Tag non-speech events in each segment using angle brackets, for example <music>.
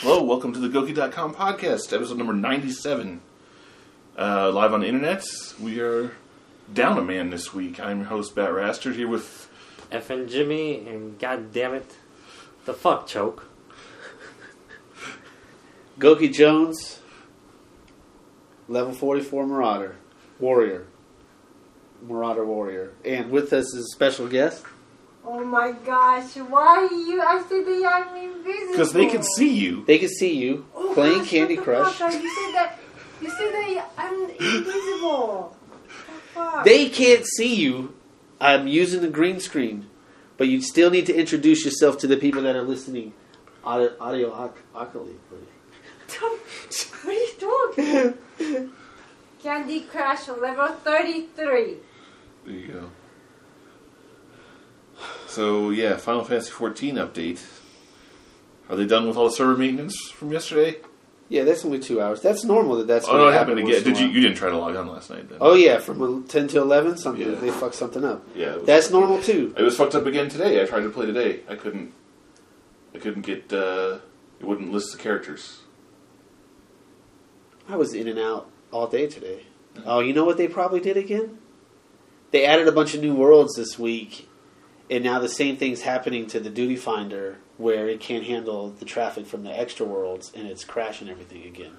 Hello, welcome to the Gouki.com podcast, episode number 97. Uh, live on the internet. We are down a man this week. I'm your host, BatRastered, here with. FnJimmy, and god damn it, the fuck choke. <laughs> GoukiJones, level 44 Marauder, Warrior. Marauder Warrior. And with us is a special guest. Oh my gosh, why you? I said that I'm invisible. Because they can see you. They can see you Oh playing gosh, Candy what the Crush. fuck? You said that. You said that I'm invisible. The fuck? They can't see you. I'm using the green screen. But you still need to introduce yourself to the people that are listening. Audio, audio ac- accolade. what are you talking? <laughs> Candy Crush level 33. There you go. So, yeah, Final Fantasy 14 update. Are they done with all the server maintenance from yesterday? Yeah, that's only two hours. That's normal that that's oh, no, it happened again. Did you? You didn't try to log on last night then? Oh, yeah, from 10 to 11, something. Yeah. They fucked something up. yeah. That's normal, too. It was fucked up again today. I tried to play today. I couldn't. I couldn't get. Uh, it wouldn't list the characters. I was in and out all day today. Oh, you know what they probably did again? They added a bunch of new worlds this week, and now the same thing's happening to the Duty Finder, where it can't handle the traffic from the extra worlds, and it's crashing everything again.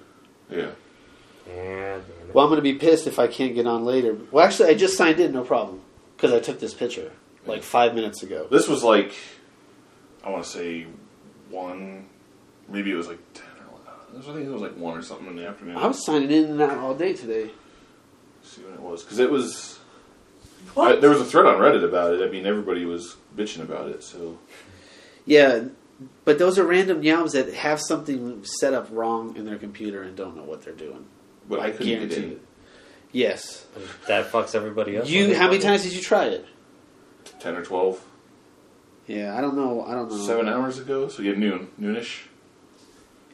Yeah. Yeah. Well, I'm going to be pissed if I can't get on later. Well, actually, I just signed in, no problem, because I took this picture like five minutes ago. This was like, I want to say one, maybe it was like ten or eleven. I think it was like one or something in the afternoon. I was signing in and out all day today. see when it was because it was. I, there was a thread on Reddit about it. I mean, everybody was bitching about it. So Yeah, but those are random yams that have something set up wrong in their computer and don't know what they're doing. but I couldn't get Guaranteed in it. Yes. that fucks everybody up. You, how many times did you try it? ten or twelve, Yeah, I don't know. I don't know. seven hours ago. So yeah, noon, noonish.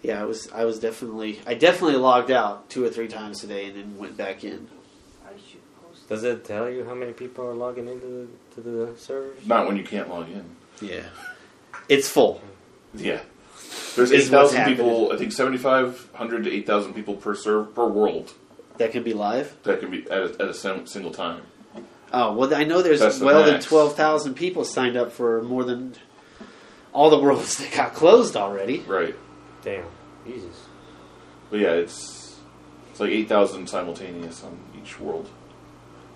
Yeah, I was. I was definitely. I definitely logged out two or three times today and then went back in. I should post. Does it tell you how many people are logging into the, to the servers? Not when you can't log in. Yeah, it's full. Yeah. There's Is eight what's thousand people. I think seventy five hundred to eight thousand people per serve per world That could be live. that can be at a, at a sim- single time. Oh well, I know there's That's the well than max. twelve thousand people signed up for more than all the worlds that got closed already. Right. Damn, Jesus. But yeah, it's it's like eight thousand simultaneous on each world,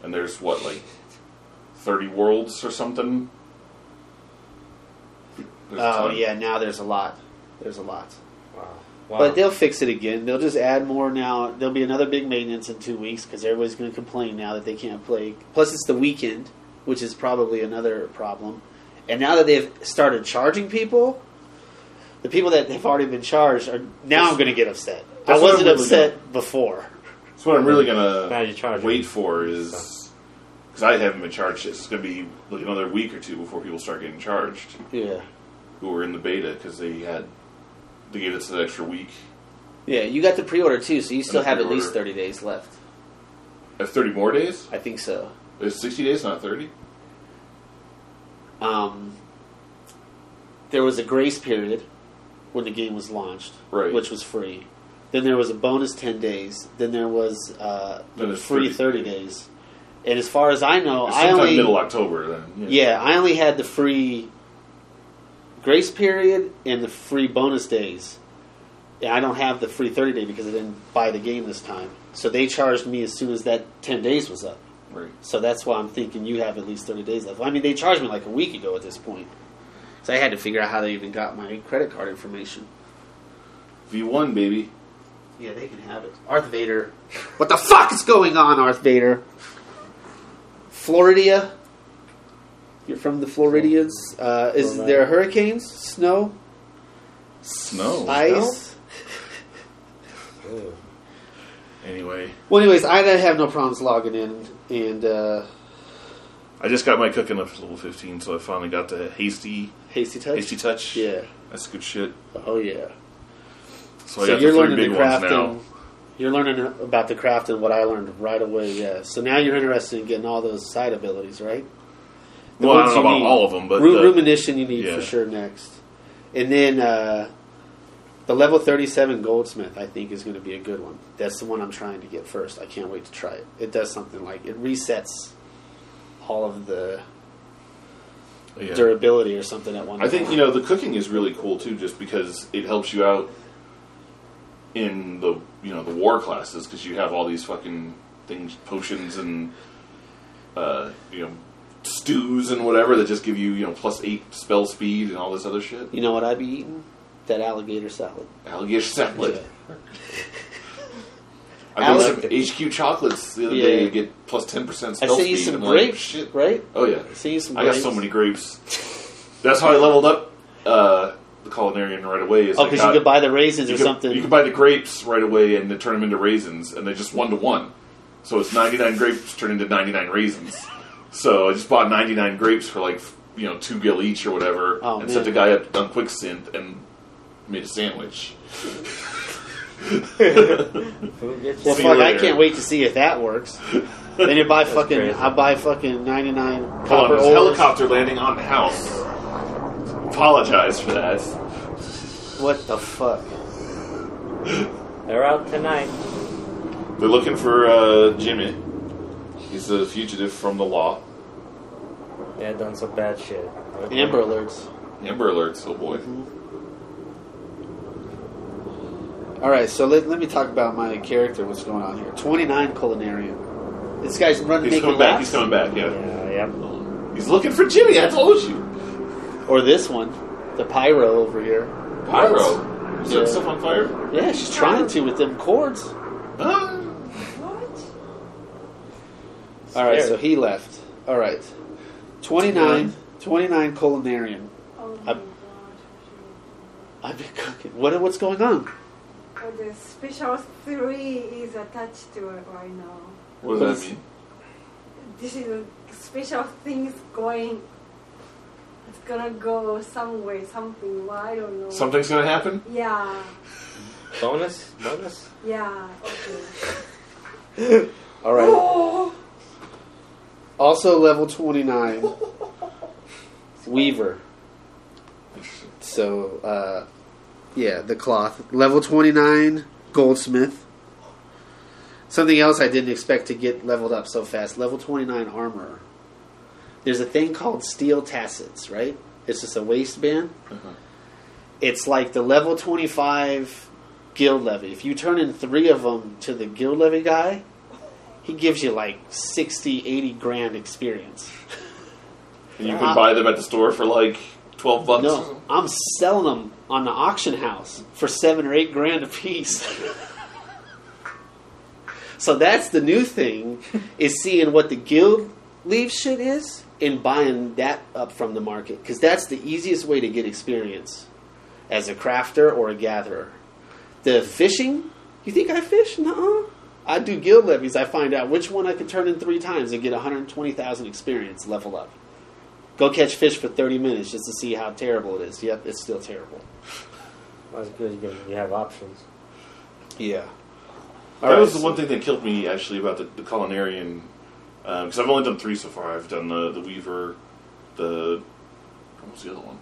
and there's what like thirty worlds or something. There's Oh ton. yeah, now there's a lot. There's a lot. Wow. wow. But they'll fix it again. They'll just add more now. There'll be another big maintenance in two weeks because everybody's going to complain now that they can't play. Plus, it's the weekend, which is probably another problem. And now that they've started charging people, the people that have already been charged are now I'm going to get upset. I That's what wasn't really upset before. That's what I'm really gonna you charge wait for is because I haven't been charged. yet. It's gonna be like another week or two before people start getting charged Yeah, who were in the beta because they had they gave us an extra week. yeah. You got the pre-order too, so you still And the have at least thirty days left. Have thirty more days? I think so. It's sixty days, not thirty. Um, there was a grace period when the game was launched, Right. which was free. Then there was a bonus ten days. Then there was uh, Then free 30 thirty days. And as far as I know, I only middle October then. yeah I only had the free grace period and the free bonus days. And I don't have the free thirty day because I didn't buy the game this time. So they charged me as soon as that ten days was up. Right. So that's why I'm thinking you have at least 30 days left. I mean, they charged me like a week ago at this point. So I had to figure out how they even got my credit card information. V one baby. Yeah, they can have it. Darth Vader. What the fuck is going on, Darth Vader? Floridia. You're from the Floridians. Uh, is Florida. there hurricanes? Snow? Snow. Ice? Ew. <laughs> Anyway, Well, anyways, I have no problems logging in. And uh, I just got my cooking up to level fifteen, so I finally got the hasty Hasty Touch? hasty touch. Yeah. That's good shit. Oh, yeah. So, So got you're the learning big the ones crafting. now. You're learning about the craft and what I learned right away. Yeah. So now you're interested in getting all those side abilities, right? The well, I don't know about need. all of them, but Ru- the- rumination you need yeah. for sure next, and then uh, The level 37 Goldsmith, I think, is going to be a good one. That's the one I'm trying to get first. I can't wait to try it. It does something like it resets all of the Yeah. durability or something at one I think you know the cooking is really cool too, just because it helps you out in the you know the war classes because you have all these fucking things, potions and uh, you know stews and whatever that just give you you know plus eight spell speed and all this other shit. You know what I'd be eating? That alligator salad. Alligator salad. Yeah. <laughs> I got some HQ chocolates the other Yeah. day to get plus ten percent I spell you speed. some I'm grapes, Like, shit. right? Oh yeah, I you some I got so many grapes. <laughs> That's how I leveled up uh, the culinarian right away. Is Oh, because got- you uh, could buy the raisins or could, something. You can buy the grapes right away and then turn them into raisins, and they just one to one. So it's ninety nine grapes turned into ninety nine raisins. So I just bought ninety nine grapes for like you know two gil each or whatever, Oh, and sent the guy up on quick synth and made a sandwich. <laughs> Well, See fuck, I can't wait to see if that works. <laughs> then you buy fucking, crazy. I buy fucking 99 Hold on, copper there's a ores. helicopter landing on the house. Apologize for that. What the fuck? They're out tonight. They're looking for uh, Jimmy. He's a fugitive from the law. Yeah, done some bad shit. Amber alerts. Amber alerts, oh boy. All right, so let, let me talk about my character. What's going on here? 29 culinarian. This guy's running He's naked coming back. laps? He's coming back. Yeah. Yeah, yep. He's looking for Jimmy. I told you. Or this one, the pyro over here. Pyro. Set Yeah. stuff on fire. Yeah, she's trying to with them cords. Ah. What? All right, Scary. so he left. All right. 29, 29 culinarian. Oh my I- god. I've been cooking. What, what's going on? The special three is attached to it right now. What does that mean? This is a special things going. It's gonna go some way, something. Well, I don't know. Something's gonna happen. Yeah, Bonus? Bonus? yeah, okay. <laughs> All right. Oh, <laughs> Also level 29, <laughs> Weaver. So, uh, yeah, the cloth. Level 29, Goldsmith. Something else I didn't expect to get leveled up so fast. Level 29, Armorer. There's a thing called Steel Tassets, right? It's just a waistband. Uh-huh. It's like the level 25 guild levy. If you turn in three of them to the guild levy guy, he gives you like 60, 80 grand experience. And you can buy them at the store for like twelve bucks. No. I'm selling them on the auction house for seven or eight grand a piece. <laughs> so that's the new thing is seeing what the guild leave shit is and buying that up from the market because that's the easiest way to get experience as a crafter or a gatherer. The fishing, you think I fish? No, I do guild levies. I find out which one I can turn in three times and get 120,000 experience level up. Go catch fish for 30 minutes just to see how terrible it is. Yep, it's still terrible. That's good. You, have options. Yeah. that was the one thing that killed me actually about the, the culinarian Uh, because I've only done three so far. I've done the the Weaver, the what was the other one?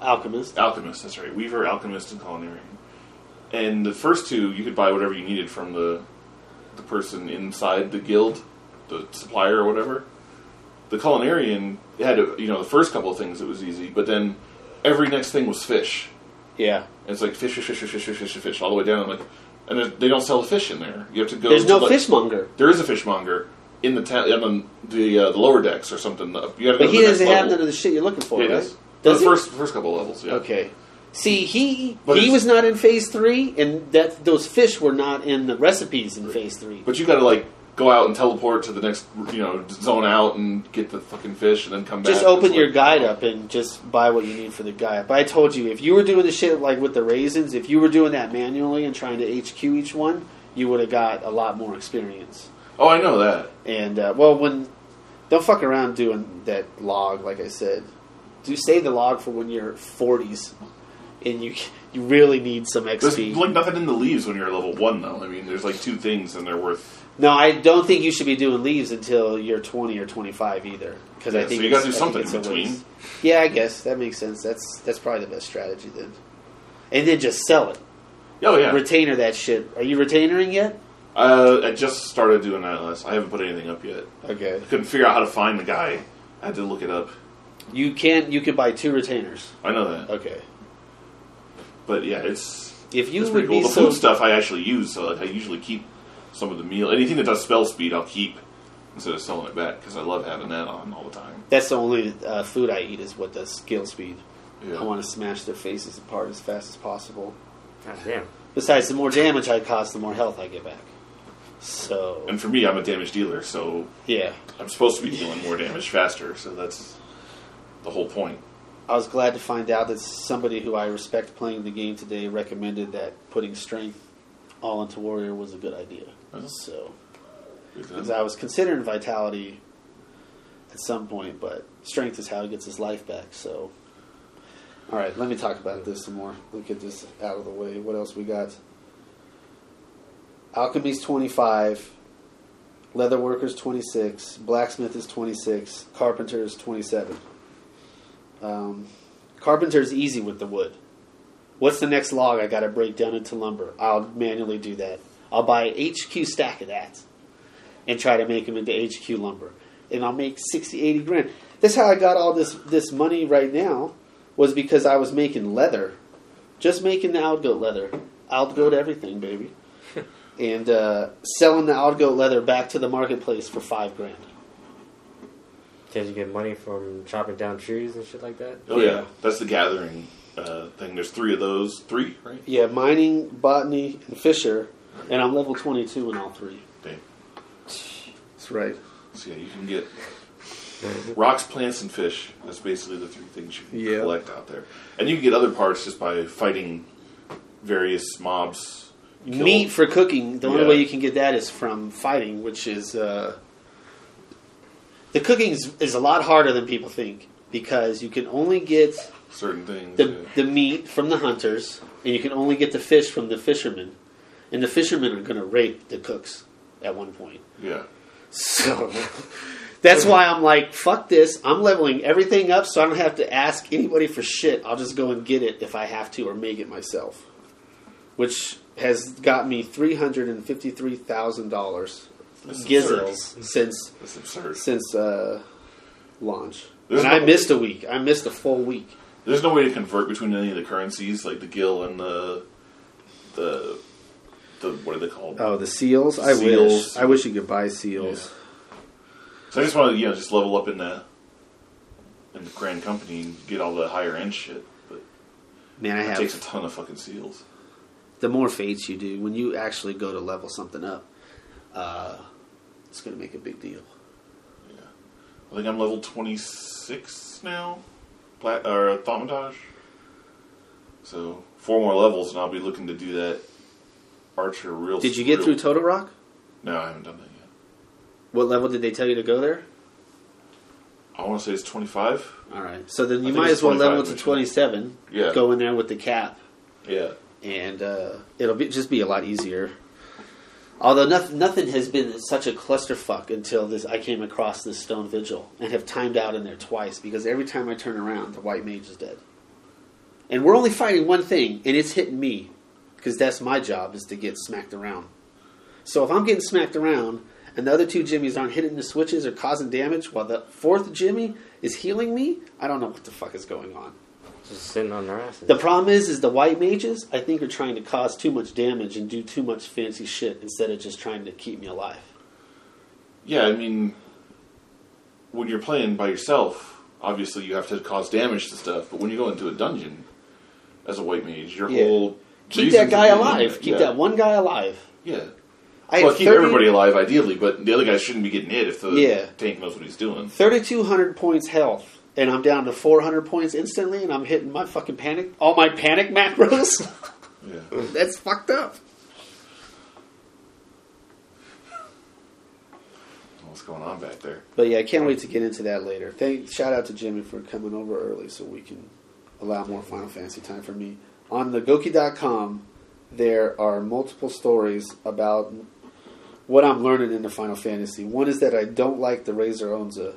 Alchemist. Alchemist. That's right. Weaver, Alchemist, and Culinarian. And the first two, you could buy whatever you needed from the the person inside the guild, the supplier or whatever. The Culinarian had, a, you know, the first couple of things it was easy, but then every next thing was fish. Yeah. And it's like fish, fish, fish, fish, fish, fish, fish, fish, all the way down. I'm like, and they don't sell the fish in there. You have to go. There's to no like- fishmonger. There is a fishmonger in the ta- on the uh, the lower decks or something. You got to go But he doesn't have none of the shit you're looking for, Yeah, right? Does the he? first first couple levels, yeah. Okay. See, he But he was not in phase three, and that those fish were not in the recipes in phase three. But you got to like go out and teleport to the next, you know, zone out and get the fucking fish, and then come back. Just open your like- guide up and just buy what you need for the guide. But I told you, if you were doing the shit like with the raisins, if you were doing that manually and trying to HQ each one, you would have got a lot more experience. Oh, I know that. And uh, well, when don't fuck around doing that log, like I said. Do save the log for when you're 40s, and you you really need some There's XP. like nothing in the leves when you're level one, though. I mean, there's like two things, and they're worth. No, I don't think you should be doing leves until you're 20 or 25 either. Because Yeah, I think so you gotta do something in between. Yeah, I guess that makes sense. That's that's probably the best strategy then. and then just sell it. Oh yeah. Retainer that shit. Are you retainering yet? Uh, I just started doing that last. I haven't put anything up yet. Okay. I couldn't figure out how to find the guy. I had to look it up. You can you can buy two retainers. I know that, Okay. but yeah, it's If you it's would cool. be The so food stuff I actually use, so like I usually keep some of the meal. Anything that does spell speed, I'll keep instead of selling it back because I love having that on all the time. that's the only uh, food I eat is what does skill speed. Yeah. I want to smash their faces apart as fast as possible. God damn. Besides, the more damage I cause, the more health I get back. So And for me, I'm a damage dealer, so yeah, I'm supposed to be dealing more damage faster. So that's the whole point. I was glad to find out that somebody who I respect playing the game today recommended that putting strength all into warrior was a good idea. Uh-huh. So, Because I was considering vitality at some point, but strength is how he gets his life back. So, all right, let me talk about this some more. Let me get this out of the way. What else we got? Alchemy's twenty five. Leatherworkers twenty six. Blacksmith is twenty six. Carpenter is twenty seven. Um, carpenter's easy with the wood. What's the next log I got to break down into lumber? I'll manually do that. I'll buy a HQ stack of that and try to make them into HQ lumber. And I'll make 60, 80 grand. That's how I got all this, this money right now was because I was making leather. Just making the aldgoat leather. Aldgoat everything, baby. <laughs> and uh, selling the aldgoat leather back to the marketplace for five grand. Did you get money from chopping down trees and shit like that? oh yeah, Yeah. that's the gathering uh, thing. There's three of those. Three, right? Yeah, mining, botany, and fisher. And I'm level 22 in all three. Dang. That's right. So yeah, you can get rocks, plants, and fish. That's basically the three things you can Yeah. collect out there. And you can get other parts just by fighting various mobs. Kill- Meat for cooking. The only way you can get that is from fighting, which is uh, the cooking is, is a lot harder than people think because you can only get certain things. the yeah. the meat from the hunters, and you can only get the fish from the fishermen, and the fishermen are going to rape the cooks at one point. yeah. So that's why I'm like, fuck this. I'm leveling everything up so I don't have to ask anybody for shit. I'll just go and get it if I have to or make it myself. Which has got me three hundred and fifty three thousand dollars gizzles since since uh, launch. There's and I no- missed a week. I missed a full week. There's no way to convert between any of the currencies, like the gil and the the the what are they called? Oh, the seals! I Seals. wish. I wish you could buy seals. So I just want to you know just level up in the in the grand company and get all the higher end shit, but Man, I it have takes a ton of fucking seals. the more fates you do, when you actually go to level something up, uh, it's going to make a big deal. Yeah, I think I'm level 26 now, Pla- or Thaumaturge. So four more levels, and I'll be looking to do that archer real. Did you get real- through Toto-Rak? No, I haven't done that yet. What level did they tell you to go there? I want to say it's 25. All right, so then you might as well level to twenty-seven. Yeah. Go in there with the cap, Yeah. and uh, it'll be, just be a lot easier. Although nothing, nothing has been such a clusterfuck until this. I came across this stone vigil and have timed out in there twice because every time I turn around, the white mage is dead. And we're only fighting one thing, and it's hitting me because that's my job is to get smacked around. So if I'm getting smacked around and the other two Jimmies aren't hitting the switches or causing damage while the fourth Jimmy is healing me, I don't know what the fuck is going on. Just sitting on their asses. The problem is, is the white mages I think are trying to cause too much damage and do too much fancy shit instead of just trying to keep me alive. Yeah, I mean, when you're playing by yourself, obviously you have to cause damage to stuff. But when you go into a dungeon as a white mage, your Yeah. whole Keep that guy alive. Keep yeah. that one guy alive. Yeah. I well, keep 30 everybody alive ideally, but the other guy shouldn't be getting hit if the Yeah. tank knows what he's doing. 3,200 points health, and I'm down to 400 points instantly, and I'm hitting my fucking panic, all my panic macros. <laughs> Yeah. That's fucked up. What's going on back there? But yeah, I can't wait to get into that later. Thank, shout out to Jimmy for coming over early so we can allow more Final Fantasy time for me. On the Gouki.com, there are multiple stories about what I'm learning in the Final Fantasy. One is that I don't like the Razor Onza.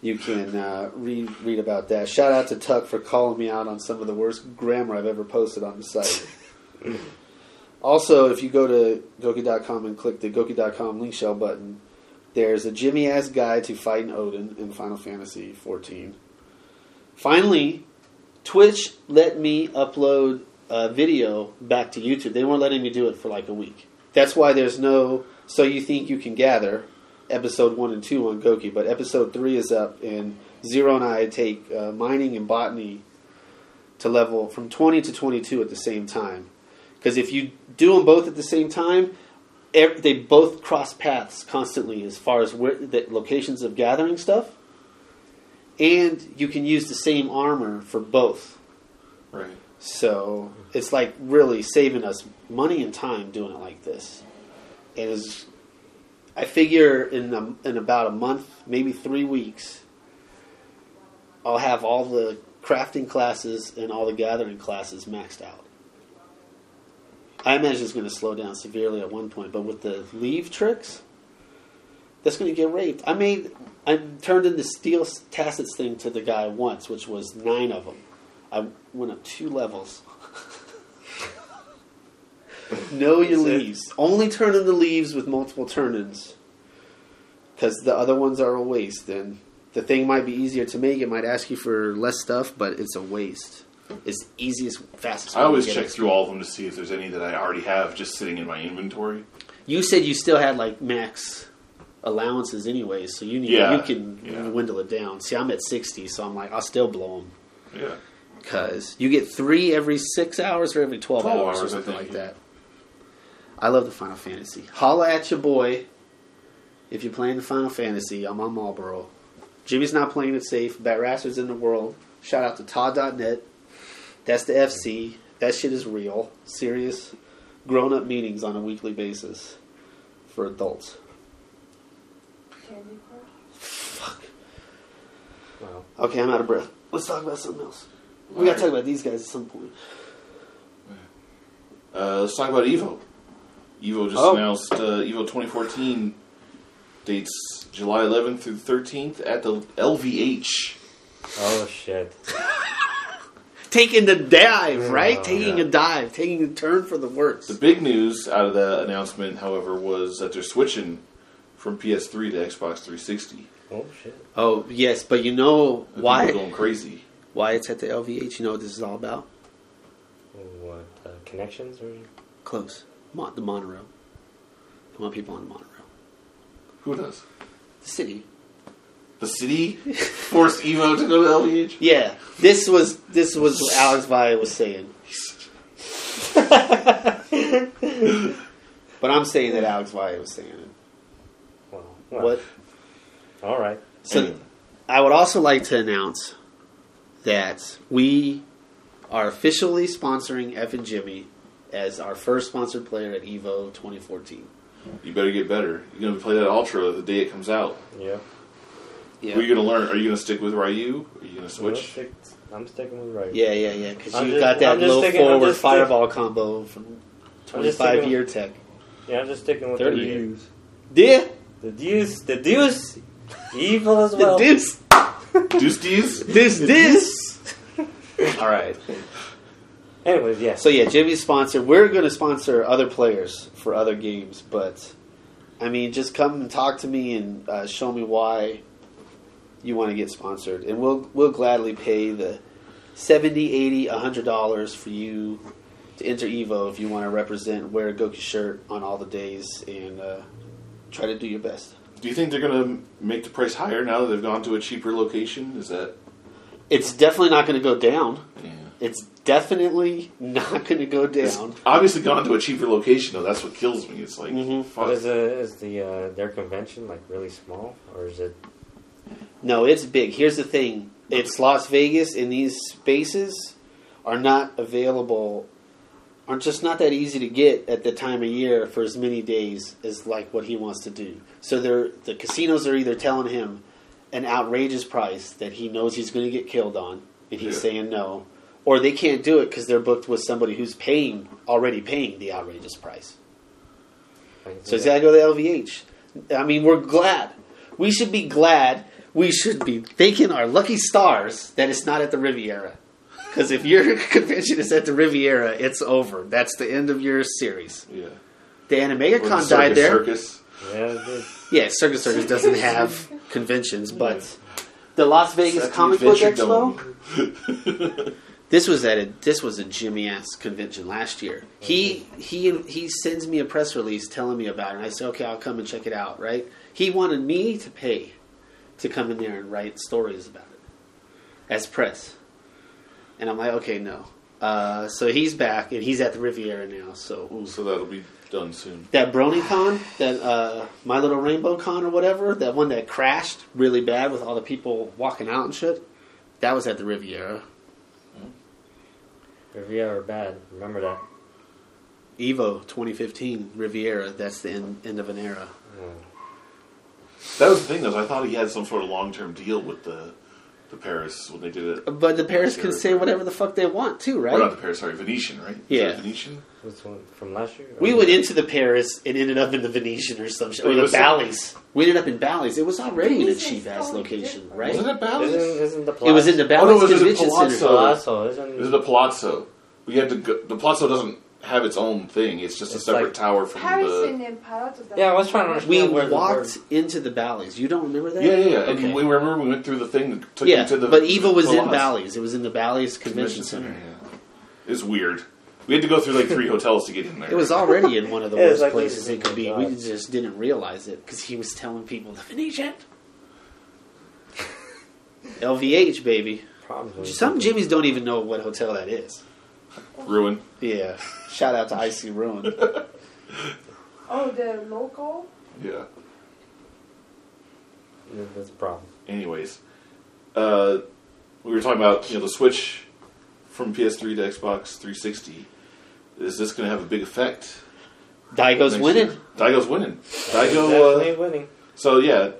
you can uh, read read about that. Shout out to Tuck for calling me out on some of the worst grammar I've ever posted on the site. <laughs> also, if you go to Gouki.com and click the Gouki.com link shell button, there's a Jimmy ass guide to fighting Odin in Final Fantasy 14. Finally, Twitch let me upload a video back to YouTube. They weren't letting me do it for like a week. That's why there's no So You Think You Can Gather episode 1 and 2 on Gouki, but episode 3 is up, and Zero and I take uh, mining and botany to level from 20 to 22 at the same time. Because if you do them both at the same time, they both cross paths constantly as far as where the locations of gathering stuff, and you can use the same armor for both. Right. So it's like really saving us money and time doing it like this. And is I figure in a, in about a month, maybe three weeks, I'll have all the crafting classes and all the gathering classes maxed out. I imagine it's going to slow down severely at one point, but with the leave tricks, that's going to get raped. I made, I turned in the steel tassets thing to the guy once, which was nine of them. I went up two levels. <laughs> know your That's it. leves. Only turn in the leves with multiple turn-ins, because the other ones are a waste. And the thing might be easier to make. It might ask you for less stuff, but it's a waste. It's easiest, fastest. I always check through all of them to see if there's any that I already have just sitting in my inventory. You said you still had like max allowances anyways, so you need Yeah, you can yeah. dwindle it down. See, I'm at sixty, so I'm like I'll still blow them Yeah. because you get three every six hours or every twelve, 12 hours, or something think, like yeah. that. I love the Final Fantasy. Holla at your boy if you're playing the Final Fantasy. I'm on Malboro. Jimmy's not playing it safe. Batrasters in the world. Shout out to Todd.net. That's the FC. That shit is real. Serious grown up meetings on a weekly basis for adults. Candy Crush. Fuck. Well, Okay, I'm out of breath. Let's talk about something else. We gotta talk about these guys at some point. Uh, let's talk about Evo. Evo just Oh. announced uh, Evo 2014 dates July 11th through the 13th at the LVH. oh shit. <laughs> Taking the dive, right? Oh, taking yeah. a dive, taking a turn for the worse. The big news out of the announcement, however, was that they're switching from PS3 to Xbox 360. Oh shit. Oh yes, but you know The why? People are going crazy. Why it's at the LVH? You know what this is all about? What uh, connections or? Close. Mon- the monorail. They want people on the monorail. Who does? The city. The city forced Evo to go to LVH. <laughs> Yeah, this was this was what Alex Valle was saying. <laughs> <laughs> but I'm saying that Alex Valle was saying it. Well, well, What? All right. So Anyway. I would also like to announce that we are officially sponsoring FnJimmy as our first sponsored player at Evo 2014. You better get better. You're going to play that Ultra the day it comes out. Yeah. Yeah, Who are you going to learn? Are you going to stick with Ryu? Are you going to switch? stick- I'm sticking with Ryu. yeah, yeah, yeah. Because you just- got that I'm low thinking- I'm forward fireball combo from 25 thinking- year tech. Yeah, I'm just sticking with 30 years. Yeah, The deuce, the deuce, evil as the well. deuce, Deuce this, this. All right. Anyways, yeah. So yeah, Jimmy's sponsor. We're going to sponsor other players for other games, but I mean, just come and talk to me and uh, show me why you want to get sponsored, and we'll we'll gladly pay the 70 80 100 dollars for you to enter Evo if you want to represent, wear a Gouki shirt on all the days, and uh, try to do your best. Do you think they're going to make the price higher now that they've gone to a cheaper location? Is that. It's definitely not going to go down. Yeah. It's definitely not going to go It's down. obviously gone to a cheaper location, though. That's what kills me. It's like, Mhm. fuck. But is, the is the uh, their convention like really small, or is it? No, it's big. Here's the thing: it's Las Vegas, and these spaces are not available, are just not that easy to get at the time of year for as many days as like what he wants to do. So they're the casinos are either telling him an outrageous price that he knows he's going to get killed on, and he's Yeah. saying no, or they can't do it because they're booked with somebody who's paying already paying the outrageous price. So he's got to go to LVH. I mean, we're glad. We should be glad we should be thanking our lucky stars that it's not at the Riviera. Because if your <laughs> convention is at the Riviera, it's over. That's the end of your series. Yeah. The Or the died there. Circus. Yeah. Yeah, Circus Circus doesn't have <laughs> conventions, but the Las Vegas At Comic Book Expo. <laughs> This was at a this was a Jimmy ass convention last year. He he he sends me a press release telling me about it, and I said, okay, I'll come and check it out. Right? He wanted me to pay to come in there and write stories about it as press, and I'm like, okay, no. Uh, so he's back and he's at the Riviera now. So ooh. So that'll be done soon. that BronyCon, that uh, My Little Rainbow Con or whatever, that one that crashed really bad with all the people walking out and shit. That was at the Riviera. Riviera are bad. Remember that. Evo 2015 Riviera. That's the end, end of an era. That was the thing, though. is I thought he had some sort of long term deal with the the Paris when they did it. But the Paris can say whatever the fuck they want too, Or not the Paris, sorry, Venetian, right? Yeah. Venetian. This one from last year? We went into the Paris and ended up in the Venetian or some shit, or the Bally's. We ended up in Bally's. It was already in a cheap ass location, different. right? Was it Bally's? Isn't, isn't the It was in the Bally's Oh, Bally's no, it was at Convention Palazzo. Center. Palazzo, isn't This is the Palazzo. We had to go. The Palazzo doesn't have its own thing. It's just a It's separate like- tower from Paris the. and then Palatos. Yeah, I was trying to understand. We Yeah, where the walked into the Bally's. You don't remember that? Yeah, yeah, yeah. And we remember we went through the thing that took yeah, you to the. but Evo was in Palazzo Bally's. It was in the Bally's Convention Center. Yeah. It's weird. We had to go through like three <laughs> hotels to get in there. It was already in one of the Yeah, it's worst like places it could be. is We oh, God. just didn't realize it because he was telling people the Venetian. <laughs> LVH, baby. Probably. Some Jimmies don't even know what hotel that is. Ruin. Yeah. Shout out to Icy Ruin. <laughs> Oh, the local. Yeah. Yeah, That's a problem. Anyways, uh, we were talking about you know the switch from PS3 to Xbox 360. Is this going to have a big effect? Daigo's next winning. year? Daigo's winning. Daigo. Definitely Uh, winning. so yeah,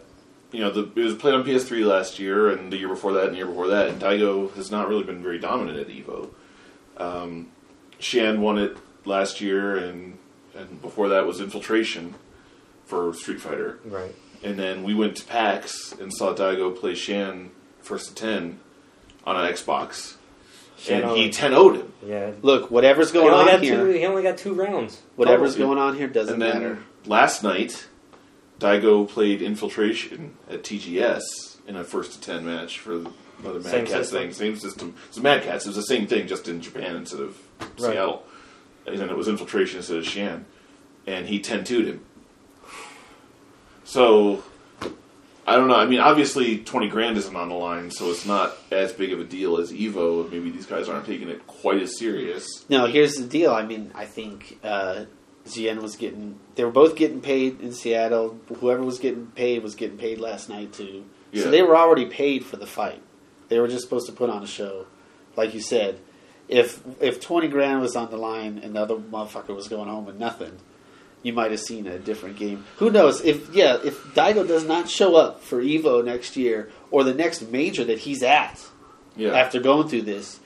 you know the, it was played on PS3 last year, and the year before that, and the year before that. And Daigo has not really been very dominant at Evo. Um, Xian won it last year, and and before that was Infiltration for Street Fighter. Right. And then we went to PAX and saw Daigo play Xian first to 10 on an Xbox. Xian and only- he 10 0'd him. Yeah. Look, whatever's going on got two, here, he only got two rounds. whatever's Total. going on here doesn't And then matter. last night, Daigo played Infiltration at TGS in a first to 10 match for another Mad Same Cats system. thing. Same system. It's Mad Cats. It was the same thing, just in Japan instead of Right. Seattle. And then it was Infiltration instead of Xian. And he 10 2'd him. So, I don't know. I mean, obviously, 20 grand isn't on the line, so it's not as big of a deal as Evo. Maybe these guys aren't taking it quite as serious. No, here's the deal. I mean, I think uh, Xian was getting. They were both getting paid in Seattle. Whoever was getting paid was getting paid last night too. Yeah. So they were already paid for the fight. They were just supposed to put on a show, like you said. If if twenty grand was on the line and the other motherfucker was going home with nothing, you might have seen a different game. Who knows? If yeah, if Daigo does not show up for Evo next year or the next major that he's at, Yeah. after going through this,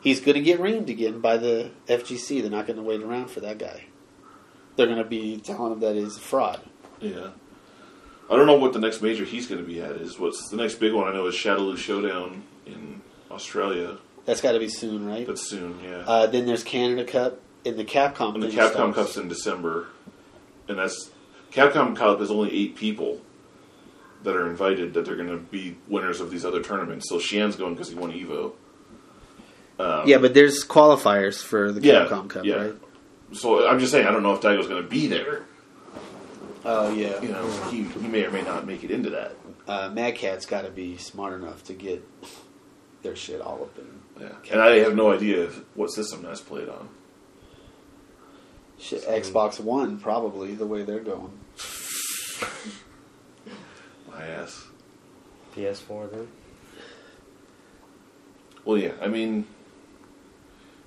he's going to get reamed again by the FGC. They're not going to wait around for that guy. They're going to be telling him that he's a fraud. Yeah. I don't know what the next major he's going to be at is. What's the next big one? I know is Shadowloo Showdown in Australia. That's got to be soon, right? That's soon, yeah. Uh, then there's Canada Cup and the Capcom. and the Capcom starts. Cup's in December, and that's Capcom Cup is only eight people that are invited that they're going to be winners of these other tournaments. So Xian's going because he won Evo. Um, Yeah, but there's qualifiers for the Yeah, Capcom Cup, yeah. right? So I'm just saying, I don't know if Daigo's going to be there. Oh yeah. You know, he, he may or may not make it into that. Uh, Mad Cat's got to be smart enough to get their shit all up in Yeah. And I have no idea what system that's played on. shit, Xbox One, probably the way they're going. <laughs> My ass. PS4 then. Well, yeah. I mean,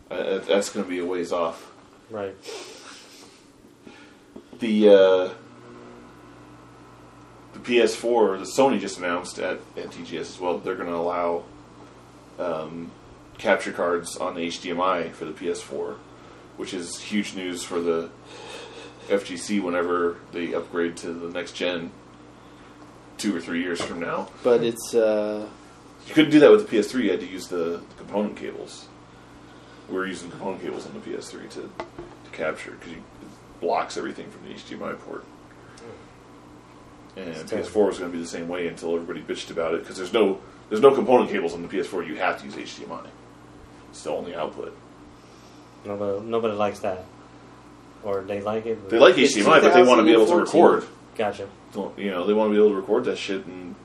uh, that's going to be a ways off. Right. the uh, the PS4, the Sony just announced at, at TGS as well. that They're going to allow um, capture cards on the HDMI for the PS4, which is huge news for the FGC whenever they upgrade to the next gen. two or three years from now. but it's uh, You couldn't do that with the PS3. You had to use the, the component cables. We're using component cables on the PS3 to, to capture because it blocks everything from the HDMI port. And It's PS4 terrible. was going to be the same way until everybody bitched about it because there's no there's no component cables on the PS4. You have to use HDMI. It's the only output. Nobody, nobody likes that, or they like it. but- They like HDMI, but they want to be able to record. Gotcha. Don't- You know, they want to be able to record that shit and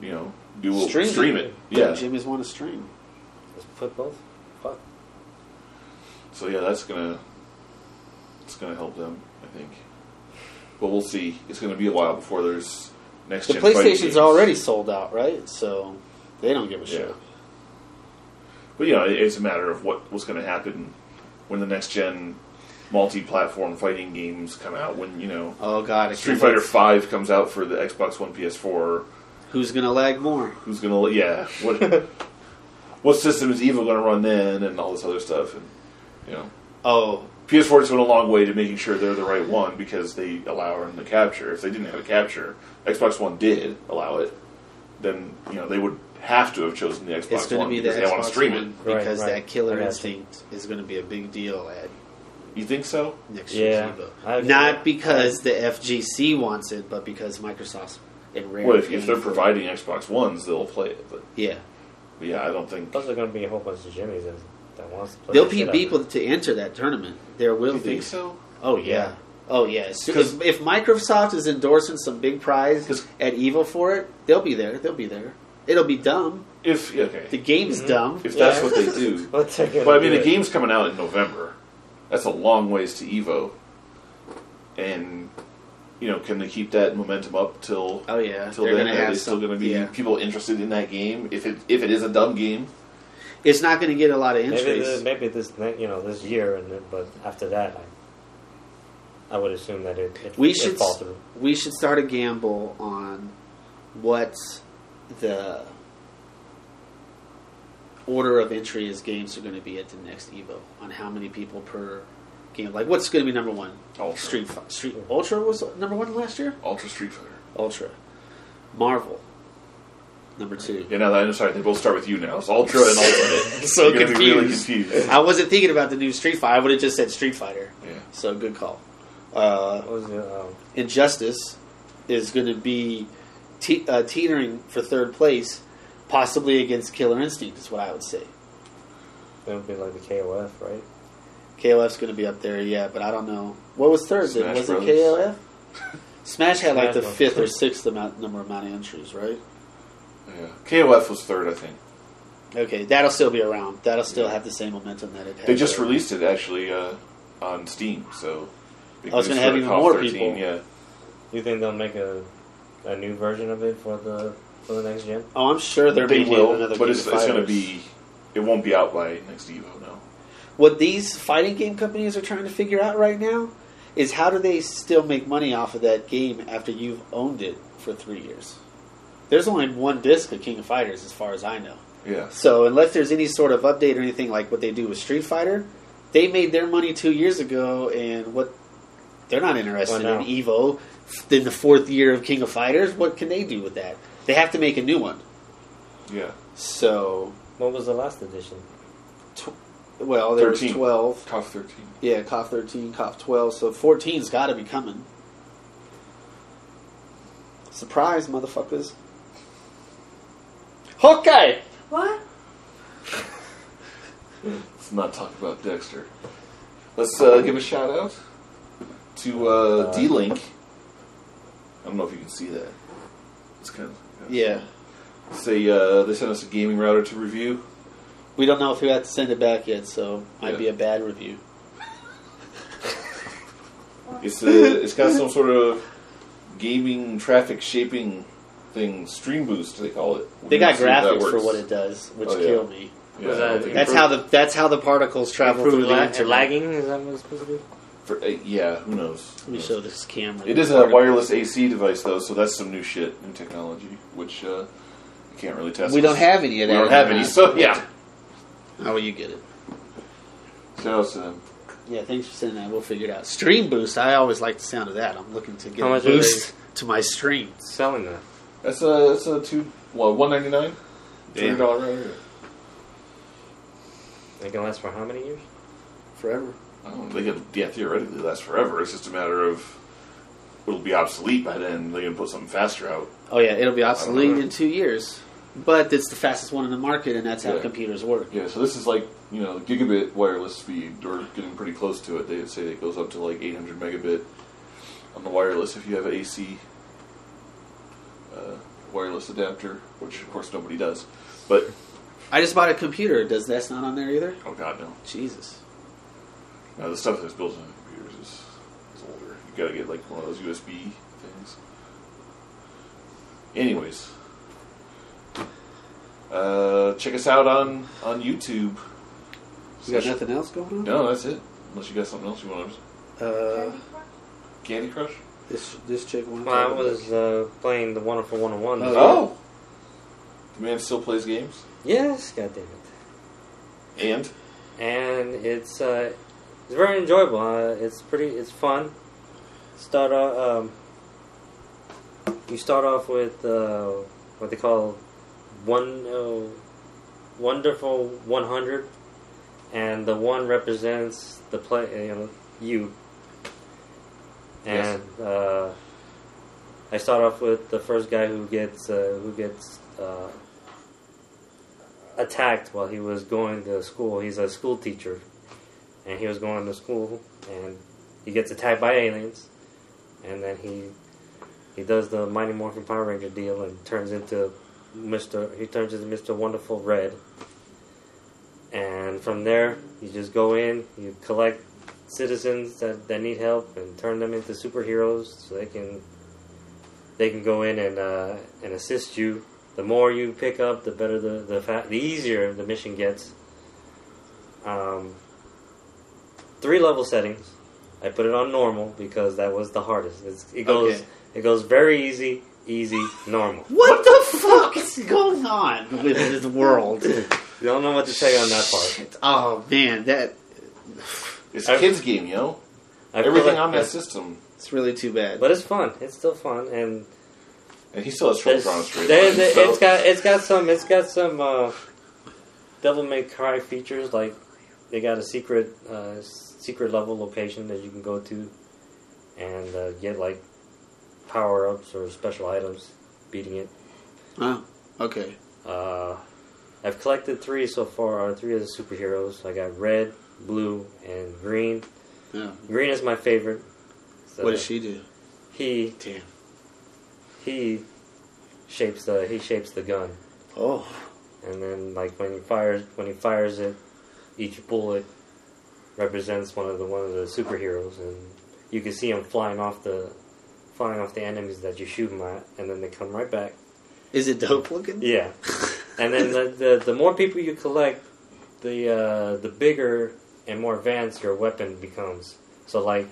you know do Stream stream, it. it. Yeah. Jimmy's want to stream. Just put both. Fuck. So yeah, that's gonna it's gonna help them, I think. But we'll see. It's gonna be a while before there's next The gen PlayStation's games. already sold out, right? So they don't give a Yeah. shit. But you know, it's a matter of what what's gonna happen when the next gen multi-platform fighting games come out. When you know Oh God, Street Fighter. Five comes out for the Xbox One, PS4. Who's gonna lag more? Who's gonna? Yeah, what <laughs> what system is evil gonna run then, and all this other stuff, and you know. Oh, PS4 just went a long way to making sure they're the right one because they allow them to capture. If they didn't have a capture, Xbox One did allow it, then you know they would have to have chosen the Xbox it's going to One be the because they want Xbox to stream One it. Because right. that Killer got. Instinct is going to be a big deal at You think so? next Yeah. year's I- Evo. Not because the FGC wants it, but because Microsoft and Rare. Well, if, if they're for providing Xbox Ones, they'll play it. But, yeah, but yeah, I don't think. Plus, there's gonna be a whole bunch of Jimmys that, that wants to play. there'll the be shit out of people it. to enter that tournament. There will You be. think so? Oh yeah. Yeah. Oh yeah. So Because- if, if Microsoft is endorsing some big prize 'Cause- at Evo for it, they'll be there. They'll be there. It'll be dumb. If okay, The game's Mhm. dumb. if that's Yeah. what they do. What's that gonna But I mean, the it? game's coming out in November. That's a long ways to Evo, and you know, can they keep that momentum up till Oh yeah. till They're then, gonna are have they still going to be yeah. people interested in that game? If it if it is a dumb game, It's not going to get a lot of Maybe, entries. maybe this you know this year, and then, but after that, I, I would assume that it it, we it should fall through. we should start a gamble on what the order of entry as games are going to be at the next Evo on how many people per game. Like what's going to be number one? Ultra. Street Fi- Street Ultra was number one last year. Ultra Street Fighter. Ultra, Marvel, number two. Yeah, now that I'm sorry, they both start with you now. It's Ultra and <laughs> Ultimate. So You're gonna be really confused. confused. I wasn't thinking about the new Street Fighter. I would have just said Street Fighter. Yeah. So good call. Uh, What was it? Um, Injustice is going to be te- uh, teetering for third place, possibly against Killer Instinct. Is what I would say. it would be like the KOF, right? KOF's going to be up there, yeah, but I don't know what was third. then? Smash was Brothers. it KOF? <laughs> Smash had like the fifth or sixth amount number amount of entries, right? Yeah. KOF was third, I think. Okay, that'll still be around. That'll still have the same momentum that it had. They just released it actually uh, on Steam, so. big Oh, it's gonna have even more 13, people. Yeah. You think they'll make a a new version of it for the for the next gen? Oh, I'm sure they're They making will, another but King it's, it's going to be. It won't be out by next Evo, no. What these fighting game companies are trying to figure out right now is how do they still make money off of that game after you've owned it for three years? There's only one disc of King of Fighters, as far as I know. Yeah. So unless there's any sort of update or anything like what they do with Street Fighter, they made their money two years ago, and what they're not interested Well, in. Evo in the fourth year of King of Fighters. What can they do with that? They have to make a new one. Yeah. So, What was the last edition? well, there was twelve. KOF 13. Yeah, KOF 13, KOF 12, so 14's got to be coming. Surprise, motherfuckers. Hawkeye! What? Let's not talk about Dexter. Let's uh, give a shout out to uh, D Link. I don't know if you can see that. It's kind of. Yeah. Say uh, they sent us a gaming router to review. We don't know if we have to send it back yet, so might Yeah. be a bad review. <laughs> It's uh, it's got some sort of gaming traffic shaping thing, Stream Boost they call it. They got We'll see if that graphics for what it does, which Oh, yeah. kill me. Yeah, Was I don't that- think- That's how the that's how the particles travel through Improved the la- internet. lagging? Is that what it's supposed to be? for, uh, yeah, who knows? Let me show this camera. It is a wireless AC device though, so that's some new shit in technology, which uh, you can't really test. We don't have any of that. We don't have any, so yeah. How will you get it? Shout out them. Yeah, thanks for sending that. We'll figure it out. Stream boost. I always like the sound of that. I'm looking to get How a much are boost to my stream. Selling that. That's a that's a two well one ninety nine. Three Yeah. dollar router. It can last for how many years? Forever. I don't know, they could yeah theoretically last forever. It's just a matter of it'll be obsolete by then. They can put something faster out. Oh yeah, it'll be obsolete in two years. But it's the fastest one in the market, and that's how Yeah. computers work. Yeah, so this is like you know gigabit wireless speed, or getting pretty close to it. They say it goes up to like 800 megabit on the wireless if you have an AC uh, wireless adapter, which of course nobody does. But I just bought a computer. Does that's not on there either? oh god no, Jesus. Now the stuff that's built into computers is, is older. You gotta get like one of those USB things. Anyways, uh, check us out on on YouTube. You got nothing else going on? No, that's it. Unless you got something else you want to Uh, Candy Crush? This this chick wants. Well, I was uh, playing the Wonderful 101. Oh, Oh! The man still plays games? Yes, goddamn it. And? and it's uh, it's very enjoyable. Uh, it's pretty, it's fun. Start off, um, you start off with uh, what they call one uh, wonderful 100, and the one represents the play, you know, you. And uh, I start off with the first guy who gets uh, who gets uh, attacked while he was going to school. He's a school teacher, and he was going to school, and he gets attacked by aliens, and then he he does the Mighty Morphin Power Ranger deal and turns into Mister. He turns into Mister Wonderful Red, and from there you just go in, you collect citizens that, that need help, and turn them into superheroes so they can they can go in and uh, and assist you. The more you pick up, the better the the, fa- the easier the mission gets. Um, three level settings. I put it on normal because that was the hardest. It's, it goes Okay. it goes very easy, easy, normal. What the fuck is going on with this world? <laughs> You don't know what to say on that part. Oh man, that It's a kid's game, yo. I Everything like- on that system. it's really too bad. but it's fun. It's still fun, and And he still has trouble on drawing a straight there- line. there- so- it's got it's got some it's got some uh, Devil May Cry features like they got a secret uh, secret level location that you can go to and uh, get like power ups or special items beating it. oh, okay. Uh, I've collected three so far. Uh, three of the superheroes. I got red, blue, and green. Yeah. Green is my favorite. So What does she do? He Damn. he shapes the he shapes the gun. Oh, and then like when he fires when he fires it, each bullet represents one of the one of the superheroes, and you can see them flying off the flying off the enemies that you shoot them at, and then they come right back. is it dope looking? Yeah, <laughs> and then the the, the more people you collect, the uh, the bigger and more advanced your weapon becomes. So like,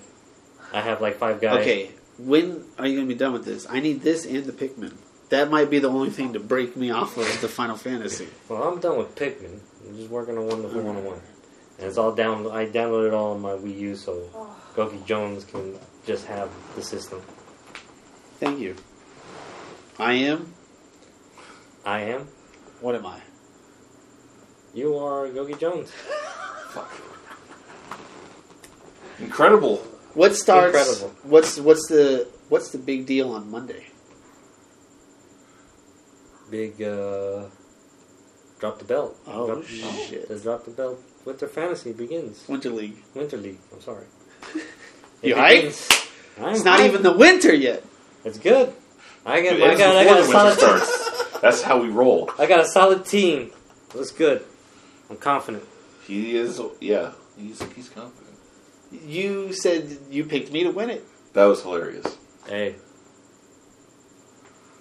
I have like five guys. Okay. When are you gonna be done with this? I need this and the Pikmin. That might be the only thing to break me off of the Final Fantasy. Well, I'm done with Pikmin. I'm just working on Wonderful mm. 101. And it's all down. I downloaded it all on my Wii U, so. GoukiJones can just have the system. Thank you. I am. I am. What am I? You are GoukiJones. <laughs> Fuck. Incredible. What starts? Incredible. What's what's the what's the big deal on Monday? Big, uh. Drop the belt. Oh, drop, shit. The Drop the belt. Winter Fantasy begins. Winter League. Winter League. I'm sorry. <laughs> You It hyped? begins. I'm It's not even the winter yet. It's good. I got. It I got. I got a solid. starts. <laughs> That's how we roll. I got a solid team. Looks good. I'm confident. He is, yeah. He's he's confident. You said you picked me to win it. That was hilarious. Hey.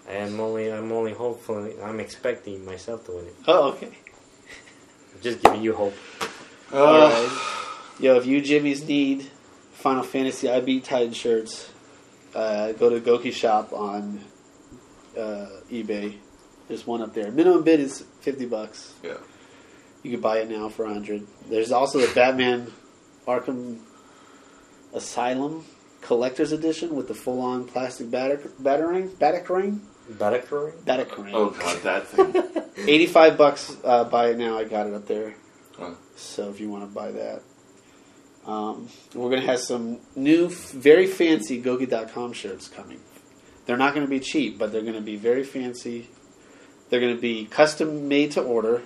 I'm only I'm only hopefully I'm expecting myself to win it. Oh, okay. I'm just giving you hope. All right. Yo, if you Jimmys need Final Fantasy I Beat Titan shirts, uh, go to Gouki Shop on uh, eBay. There's one up there. Minimum bid is fifty bucks. Yeah. You can buy it now for hundred. There's also the Batman Arkham Asylum Collector's Edition with the full-on plastic batter- battering batarang. battering, Batacurring. Oh god, that thing. <laughs> 85 bucks uh, buy it now. I got it up there. Huh. So if you want to buy that. Um, we're going to have some new, f- very fancy Gouki.com shirts coming. They're not going to be cheap, but they're going to be very fancy. They're going to be custom made to order,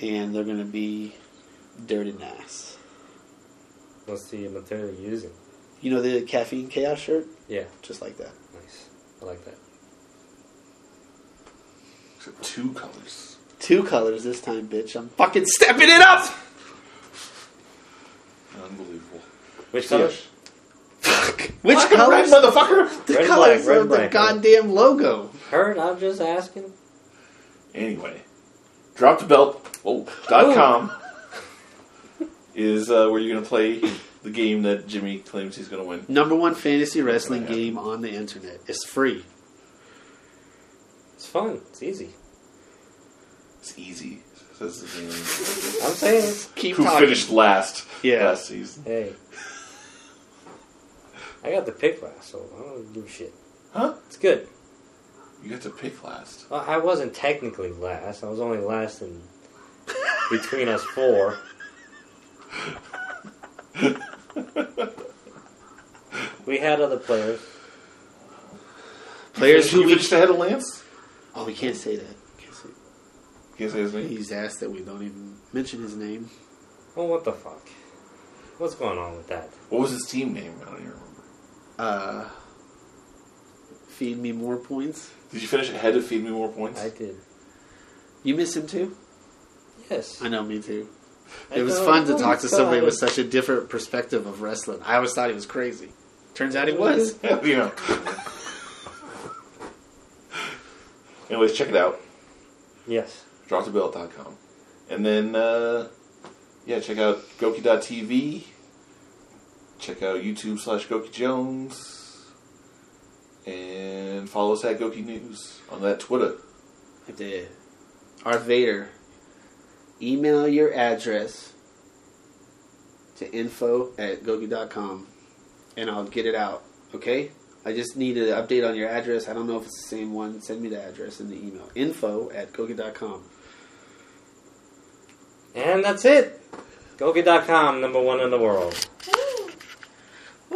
and they're going to be dirty nice. What's the material you're using? You know the Caffeine Chaos shirt? Yeah, Just like that. nice. I like that. Except two colors. Two colors this time, bitch. I'm fucking stepping it up! Unbelievable. Which color? Fuck. Which Fucking color? red motherfucker! The Red, colors black, red, of the black. goddamn logo. Heard? I'm just asking. Anyway, drop the belt. Oh, dot com is uh, where you're gonna play the game that Jimmy claims he's gonna win. Number one fantasy wrestling Yeah. game on the internet. It's free. It's fun. It's easy. It's easy. Says the game. I'm saying. Keep Who talking. finished last? Yeah. last season. Hey. I got the pick last, so I don't do shit. Huh? It's good. You got to pick last. Well, I wasn't technically last. I was only last in between us four. We had other players. Players who we. finished ahead of Lance. Oh, we can't say that. Can't say- Can't say his name. He's asked that we don't even mention his name. Well, what the fuck? What's going on with that? What was his team name? I don't even remember. Uh, feed me more points. Did you finish ahead of Feed Me More Points? I did. You miss him too? Yes. I know, me too. I It was know. fun to Oh talk my to somebody with such a different perspective of wrestling. I always thought he was crazy. Turns out he was. <laughs> you know. <laughs> Anyways, check it out. Yes. dropthebelt.com. And then, uh, yeah, check out Gouki.tv. Check out YouTube slash GoukiJones. And follow us at Gouki News on that Twitter. I did. Art Vader, email your address to info at gouki.com and I'll get it out. Okay? I just need an update on your address. I don't know if it's the same one. Send me the address in the email. Info at gouki.com. And that's it. Gouki.com, number one in the world.